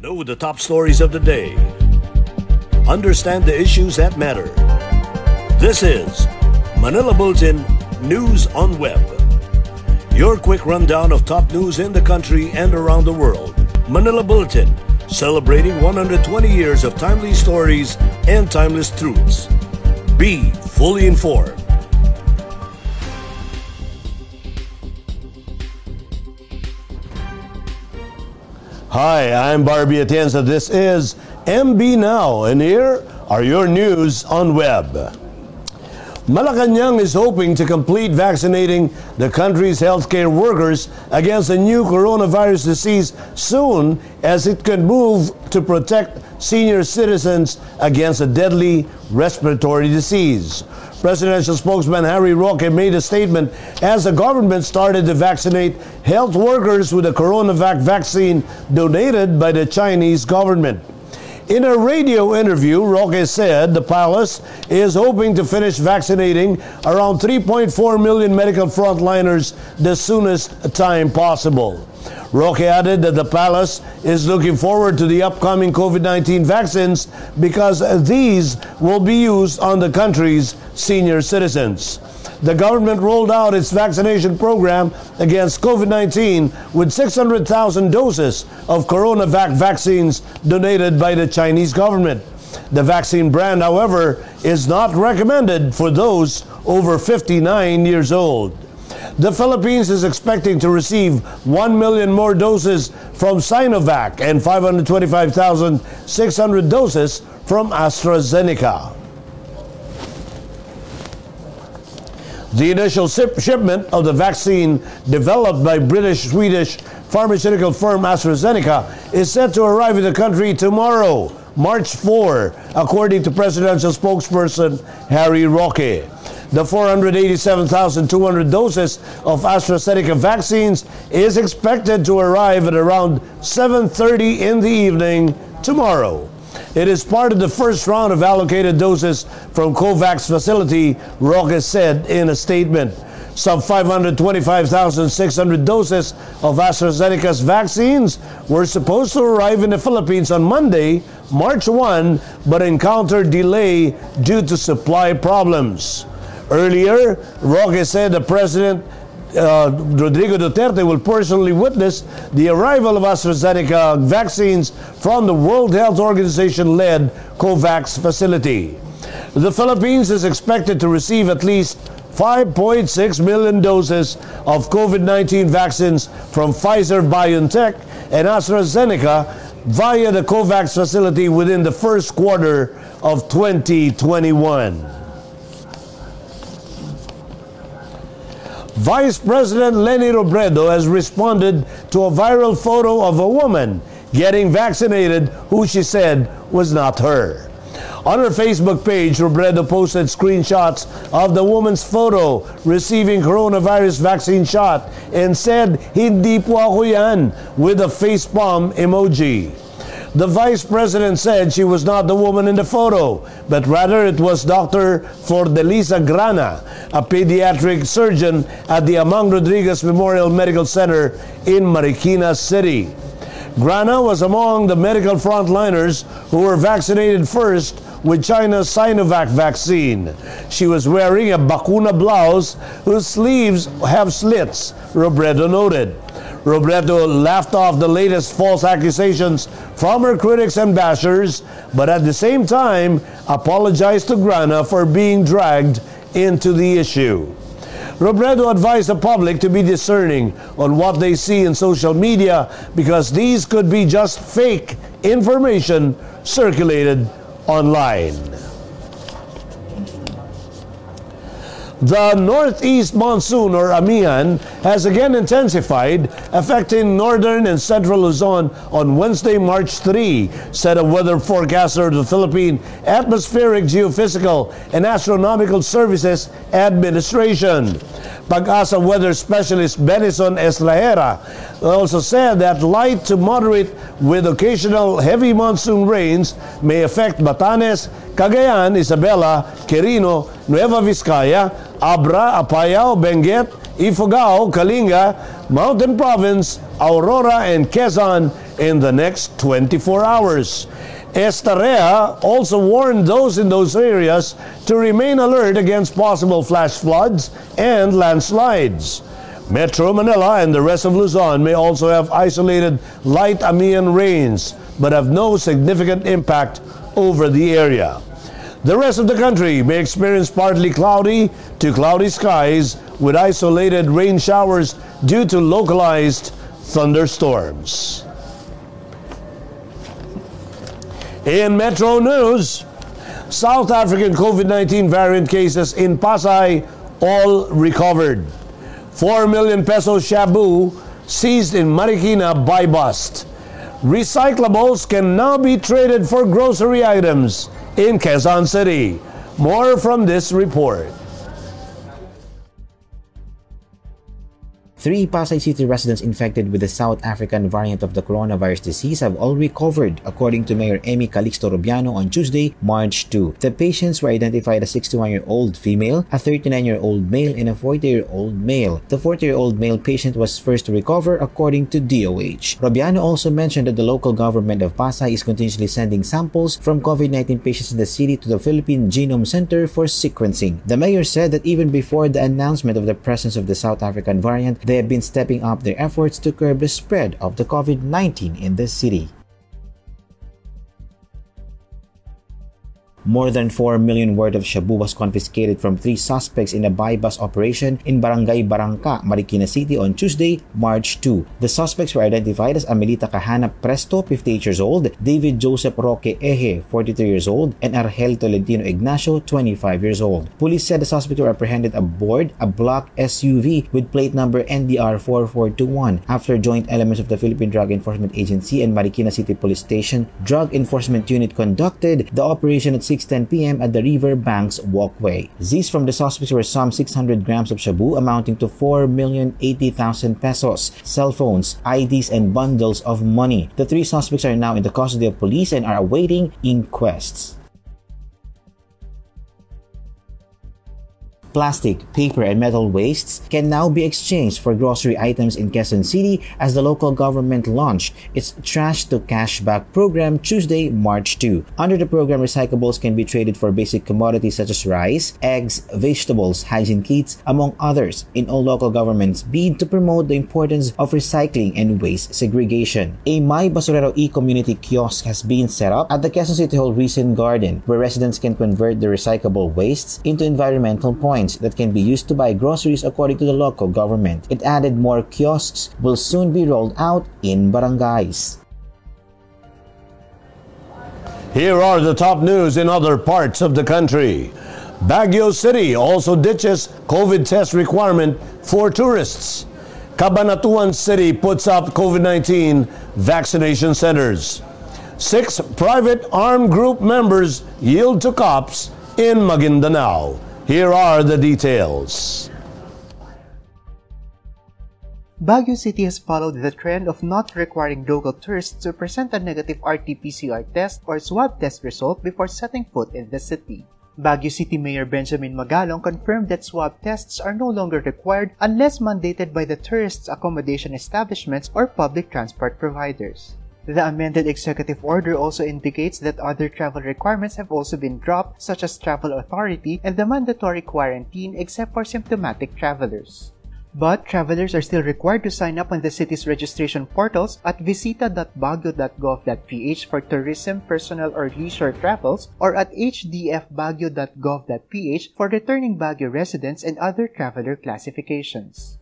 Know the top stories of the day. Understand the issues that matter. This is Manila Bulletin News on Web. Your quick rundown of top news in the country and around the world. Manila Bulletin, celebrating 120 years of timely stories and timeless truths. Be fully informed. Hi, I'm Barbie Atienza. This is MB Now, and here are your news on web. Malacanang is hoping to complete vaccinating the country's healthcare workers against the new coronavirus disease soon as it can move to protect senior citizens against a deadly respiratory disease. Presidential spokesman Harry Roque made a statement as the government started to vaccinate health workers with the CoronaVac vaccine donated by the Chinese government. In a radio interview, Roque said the palace is hoping to finish vaccinating around 3.4 million medical frontliners the soonest time possible. Roque added that the palace is looking forward to the upcoming COVID 19 vaccines because these will be used on the country's senior citizens. The government rolled out its vaccination program against COVID 19 with 600,000 doses of CoronaVac vaccines donated by the Chinese government. The vaccine brand, however, is not recommended for those over 59 years old. The Philippines is expecting to receive 1 million more doses from Sinovac and 525,600 doses from AstraZeneca. The initial shipment of the vaccine developed by British Swedish pharmaceutical firm AstraZeneca is set to arrive in the country tomorrow, March 4, according to presidential spokesperson Harry Roque. The 487,200 doses of AstraZeneca vaccines is expected to arrive at around 7:30 in the evening tomorrow. It is part of the first round of allocated doses from COVAX facility, Roque said in a statement. Some 525,600 doses of AstraZeneca's vaccines were supposed to arrive in the Philippines on Monday, March 1, but encountered delay due to supply problems. Earlier, Roque said the president uh, Rodrigo Duterte will personally witness the arrival of AstraZeneca vaccines from the World Health Organization led COVAX facility. The Philippines is expected to receive at least 5.6 million doses of COVID 19 vaccines from Pfizer BioNTech and AstraZeneca via the COVAX facility within the first quarter of 2021. Vice President Leni Robredo has responded to a viral photo of a woman getting vaccinated who she said was not her. On her Facebook page, Robredo posted screenshots of the woman's photo receiving coronavirus vaccine shot and said, Hindi po ako yan, with a facepalm emoji. The vice president said she was not the woman in the photo, but rather it was Dr. Fordelisa Grana, a pediatric surgeon at the Amang Rodriguez Memorial Medical Center in Marikina City. Grana was among the medical frontliners who were vaccinated first with China's Sinovac vaccine. She was wearing a bakuna blouse whose sleeves have slits, Robredo noted. Robredo laughed off the latest false accusations from her critics and bashers, but at the same time apologized to Grana for being dragged into the issue. Robredo advised the public to be discerning on what they see in social media because these could be just fake information circulated online. The northeast monsoon, or Amihan, has again intensified, affecting northern and central Luzon on Wednesday, March 3, said a weather forecaster of the Philippine Atmospheric, Geophysical, and Astronomical Services Administration. Pag-asa weather specialist Benison Estareja also said that light to moderate with occasional heavy monsoon rains may affect Batanes, Cagayan, Isabela, Quirino, Nueva Vizcaya, Abra, Apayao, Benguet, Ifugao, Kalinga, Mountain Province, Aurora, and Quezon, in the next 24 hours. Estareja also warned those in those areas to remain alert against possible flash floods and landslides. Metro Manila and the rest of Luzon may also have isolated light Amihan rains, but have no significant impact over the area. The rest of the country may experience partly cloudy to cloudy skies with isolated rain showers due to localized thunderstorms. In Metro News, South African COVID 19 variant cases in Pasay all recovered. 4 million peso shabu seized in Marikina by bust. Recyclables can now be traded for grocery items in Quezon City. More from this report. Three Pasay City residents infected with the South African variant of the coronavirus disease have all recovered, according to Mayor Emi Calixto Rubiano on Tuesday, March 2. The patients were identified as 61-year-old female, a 39-year-old male, and a 40-year-old male. The 40-year-old male patient was first to recover, according to DOH. Rubiano also mentioned that the local government of Pasay is continuously sending samples from COVID-19 patients in the city to the Philippine Genome Center for sequencing. The mayor said that even before the announcement of the presence of the South African variant, they have been stepping up their efforts to curb the spread of the COVID-19 in the city. More than 4 million worth of shabu was confiscated from three suspects in a buy-bust operation in Barangay Barangka, Marikina City on Tuesday, March 2. The suspects were identified as Amelita Kahana Presto, 58 years old, David Joseph Roque Eje, 43 years old, and Argel Tolentino Ignacio, 25 years old. Police said the suspects were apprehended aboard a black SUV with plate number NDR 4421 after joint elements of the Philippine Drug Enforcement Agency and Marikina City Police Station Drug Enforcement Unit conducted the operation at 6 6.10 p.m. at the River Banks Walkway. These from the suspects were some 600 grams of shabu amounting to 4,080,000 pesos, cell phones, IDs, and bundles of money. The three suspects are now in the custody of police and are awaiting inquests. Plastic, paper, and metal wastes can now be exchanged for grocery items in Quezon City as the local government launched its Trash to Cash Back program Tuesday, March 2. Under the program, recyclables can be traded for basic commodities such as rice, eggs, vegetables, hygiene kits, among others, in all local governments bid to promote the importance of recycling and waste segregation. A My Basurero e-community kiosk has been set up at the Quezon City Hall Recent Garden where residents can convert the recyclable wastes into environmental points that can be used to buy groceries according to the local government. It added more kiosks will soon be rolled out in barangays. Here are the top news in other parts of the country. Baguio City also ditches COVID test requirement for tourists. Cabanatuan City puts up COVID 19 vaccination centers. Six private armed group members yield to cops in Maguindanao. Here are the details. Baguio City has followed the trend of not requiring local tourists to present a negative RT-PCR test or swab test result before setting foot in the city. Baguio City Mayor Benjamin Magalong confirmed that swab tests are no longer required unless mandated by the tourists' accommodation establishments or public transport providers. The amended executive order also indicates that other travel requirements have also been dropped, such as travel authority and the mandatory quarantine except for symptomatic travelers. But travelers are still required to sign up on the city's registration portals at visita.baguio.gov.ph for tourism, personal, or leisure travels, or at hdfbaguio.gov.ph for returning Baguio residents and other traveler classifications.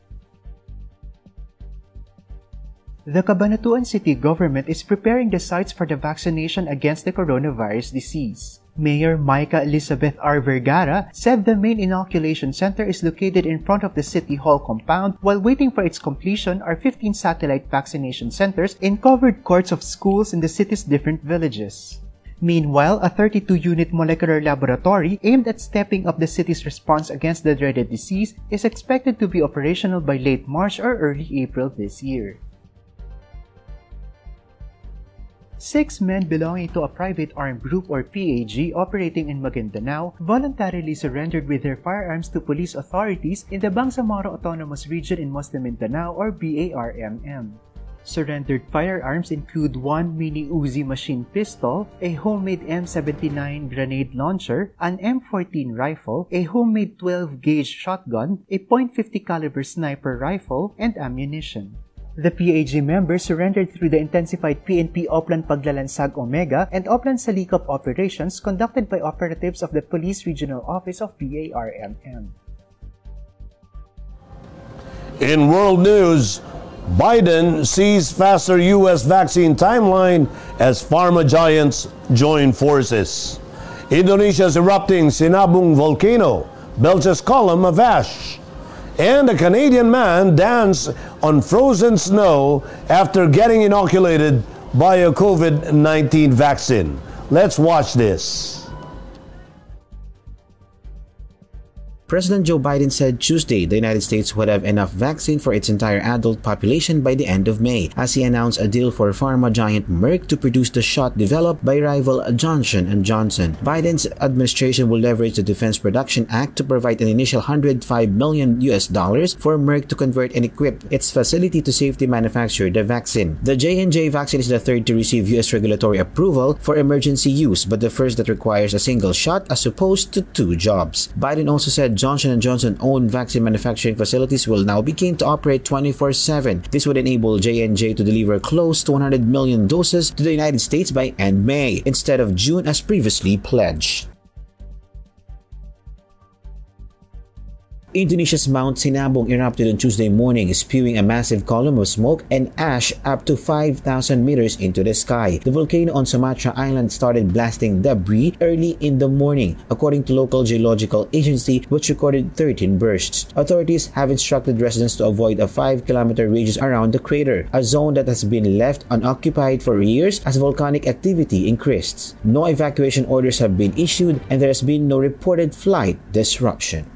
The Cabanatuan City government is preparing the sites for the vaccination against the coronavirus disease. Mayor Myca Elizabeth R. Vergara said the main inoculation center is located in front of the City Hall compound while waiting for its completion are 15 satellite vaccination centers in covered courts of schools in the city's different villages. Meanwhile, a 32-unit molecular laboratory aimed at stepping up the city's response against the dreaded disease is expected to be operational by late March or early April this year. Six men belonging to a private armed group or PAG operating in Maguindanao voluntarily surrendered with their firearms to police authorities in the Bangsamoro Autonomous Region in Muslim Mindanao or BARMM. Surrendered firearms include one mini Uzi machine pistol, a homemade M79 grenade launcher, an M14 rifle, a homemade 12-gauge shotgun, a .50 caliber sniper rifle, and ammunition. The PAG members surrendered through the intensified PNP Oplan Paglalansag Omega and Oplan Salikop operations conducted by operatives of the Police Regional Office of BARMM. In world news, Biden sees faster U.S. vaccine timeline as pharma giants join forces. Indonesia's erupting Sinabung volcano belches column of ash. And a Canadian man danced on frozen snow after getting inoculated by a COVID 19 vaccine. Let's watch this. President Joe Biden said Tuesday the United States would have enough vaccine for its entire adult population by the end of May, as he announced a deal for pharma giant Merck to produce the shot developed by rival Johnson & Johnson. Biden's administration will leverage the Defense Production Act to provide an initial 105 million US dollars for Merck to convert and equip its facility to safely manufacture the vaccine. The J&J vaccine is the third to receive US regulatory approval for emergency use, but the first that requires a single shot as opposed to two jobs. Biden also said Johnson & Johnson owned vaccine manufacturing facilities will now begin to operate 24/7. This would enable J&J to deliver close to 100 million doses to the United States by end May instead of June as previously pledged. Indonesia's Mount Sinabung erupted on Tuesday morning, spewing a massive column of smoke and ash up to 5,000 meters into the sky. The volcano on Sumatra Island started blasting debris early in the morning, according to local geological agency, which recorded 13 bursts. Authorities have instructed residents to avoid a 5-kilometer radius around the crater, a zone that has been left unoccupied for years as volcanic activity increased. No evacuation orders have been issued and there has been no reported flight disruption.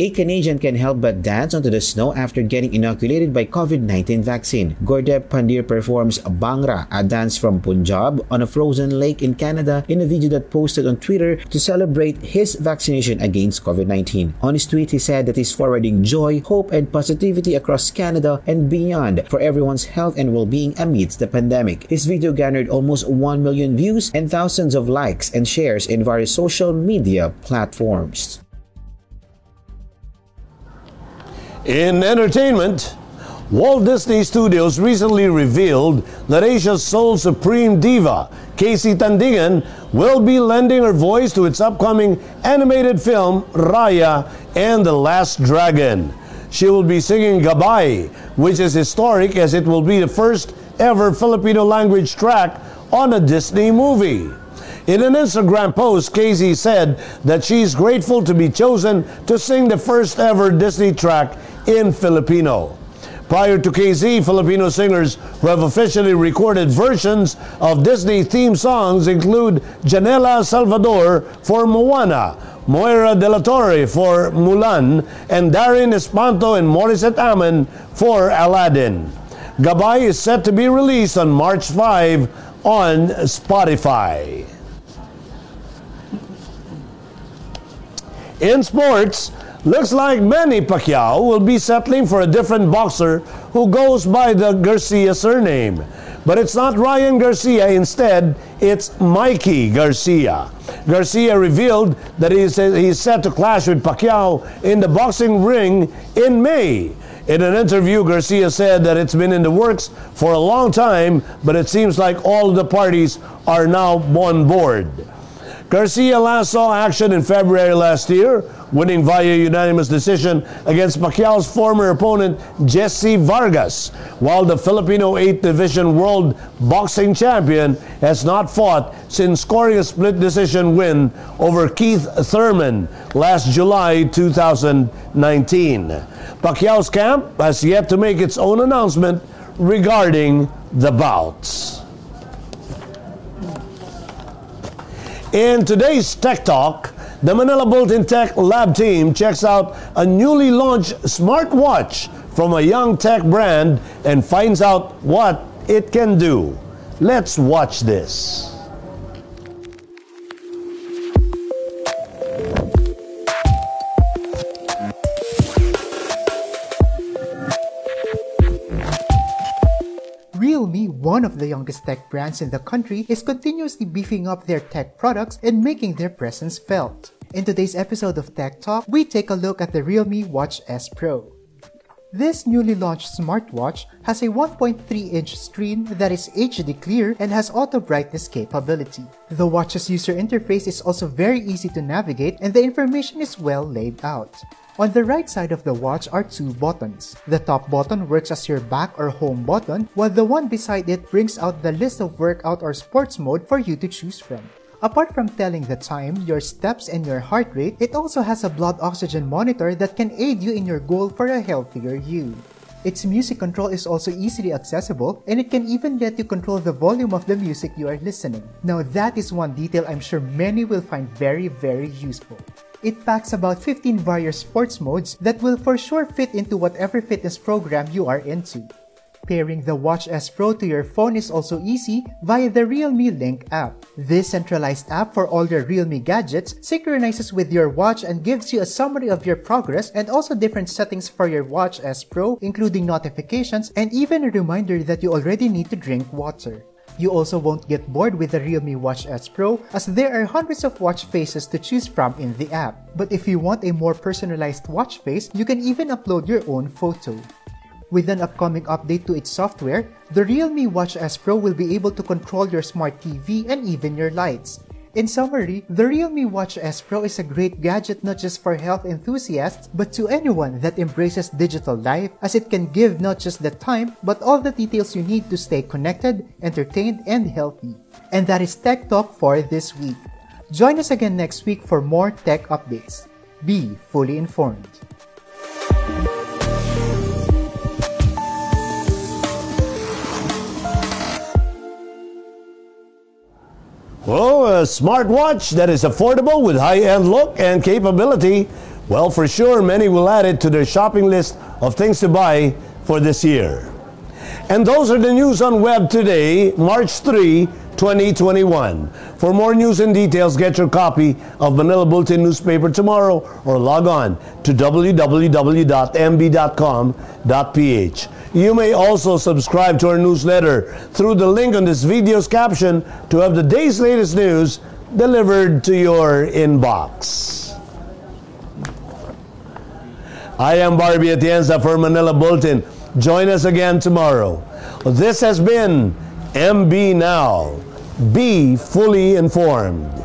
A Canadian can help but dance onto the snow after getting inoculated by COVID-19 vaccine. Gurdeep Pandher performs Bhangra, a dance from Punjab, on a frozen lake in Canada in a video that posted on Twitter to celebrate his vaccination against COVID-19. On his tweet, he said that he's forwarding joy, hope, and positivity across Canada and beyond for everyone's health and well-being amidst the pandemic. His video garnered almost 1 million views and thousands of likes and shares in various social media platforms. In entertainment, Walt Disney Studios recently revealed that Asia's sole supreme diva, KZ Tandingan, will be lending her voice to its upcoming animated film Raya and the Last Dragon. She will be singing Gabay, which is historic as it will be the first ever Filipino language track on a Disney movie. In an Instagram post, KZ said that she's grateful to be chosen to sing the first ever Disney track in Filipino. Prior to KZ, Filipino singers who have officially recorded versions of Disney theme songs include Janella Salvador for Moana, Moira De La Torre for Mulan, and Darren Espanto and Morissette Amon for Aladdin. Gabay is set to be released on March 5 on Spotify. In sports, Looks like Manny Pacquiao will be settling for a different boxer who goes by the Garcia surname. But it's not Ryan Garcia, instead, it's Mikey Garcia. Garcia revealed that he's, he's set to clash with Pacquiao in the boxing ring in May. In an interview, Garcia said that it's been in the works for a long time, but it seems like all the parties are now on board. Garcia last saw action in February last year winning via unanimous decision against Pacquiao's former opponent Jesse Vargas, while the Filipino 8th Division World Boxing Champion has not fought since scoring a split decision win over Keith Thurman last July 2019. Pacquiao's camp has yet to make its own announcement regarding the bouts. In today's Tech Talk, the Manila Bulletin Tech Lab team checks out a newly launched smartwatch from a young tech brand and finds out what it can do. Let's watch this. One of the youngest tech brands in the country, is continuously beefing up their tech products and making their presence felt. In today's episode of Tech Talk, we take a look at the Realme Watch S Pro. This newly launched smartwatch has a 1.3-inch screen that is HD clear and has auto brightness capability. The watch's user interface is also very easy to navigate and the information is well laid out. On the right side of the watch are two buttons. The top button works as your back or home button, while the one beside it brings out the list of workout or sports mode for you to choose from. Apart from telling the time, your steps, and your heart rate, it also has a blood oxygen monitor that can aid you in your goal for a healthier you. Its music control is also easily accessible and it can even let you control the volume of the music you are listening. Now that is one detail I'm sure many will find very very useful. It packs about 15 various sports modes that will for sure fit into whatever fitness program you are into. Pairing the Watch S Pro to your phone is also easy via the Realme Link app. This centralized app for all your Realme gadgets synchronizes with your watch and gives you a summary of your progress and also different settings for your Watch S Pro, including notifications and even a reminder that you already need to drink water. You also won't get bored with the Realme Watch S Pro as there are hundreds of watch faces to choose from in the app. But if you want a more personalized watch face, you can even upload your own photo. With an upcoming update to its software, the Realme Watch S Pro will be able to control your smart TV and even your lights. In summary, the Realme Watch S Pro is a great gadget not just for health enthusiasts, but to anyone that embraces digital life as it can give not just the time, but all the details you need to stay connected, entertained, and healthy. And that is Tech Talk for this week. Join us again next week for more tech updates. Be fully informed. Well, a smartwatch that is affordable with high-end look and capability. Well, for sure, many will add it to their shopping list of things to buy for this year. And those are the news on web today, March 3, 2021. For more news and details, get your copy of Manila Bulletin newspaper tomorrow or log on to www.mb.com.ph. You may also subscribe to our newsletter through the link on this video's caption to have the day's latest news delivered to your inbox. I am Barbie Atienza for Manila Bulletin. Join us again tomorrow. This has been MB Now. Be fully informed.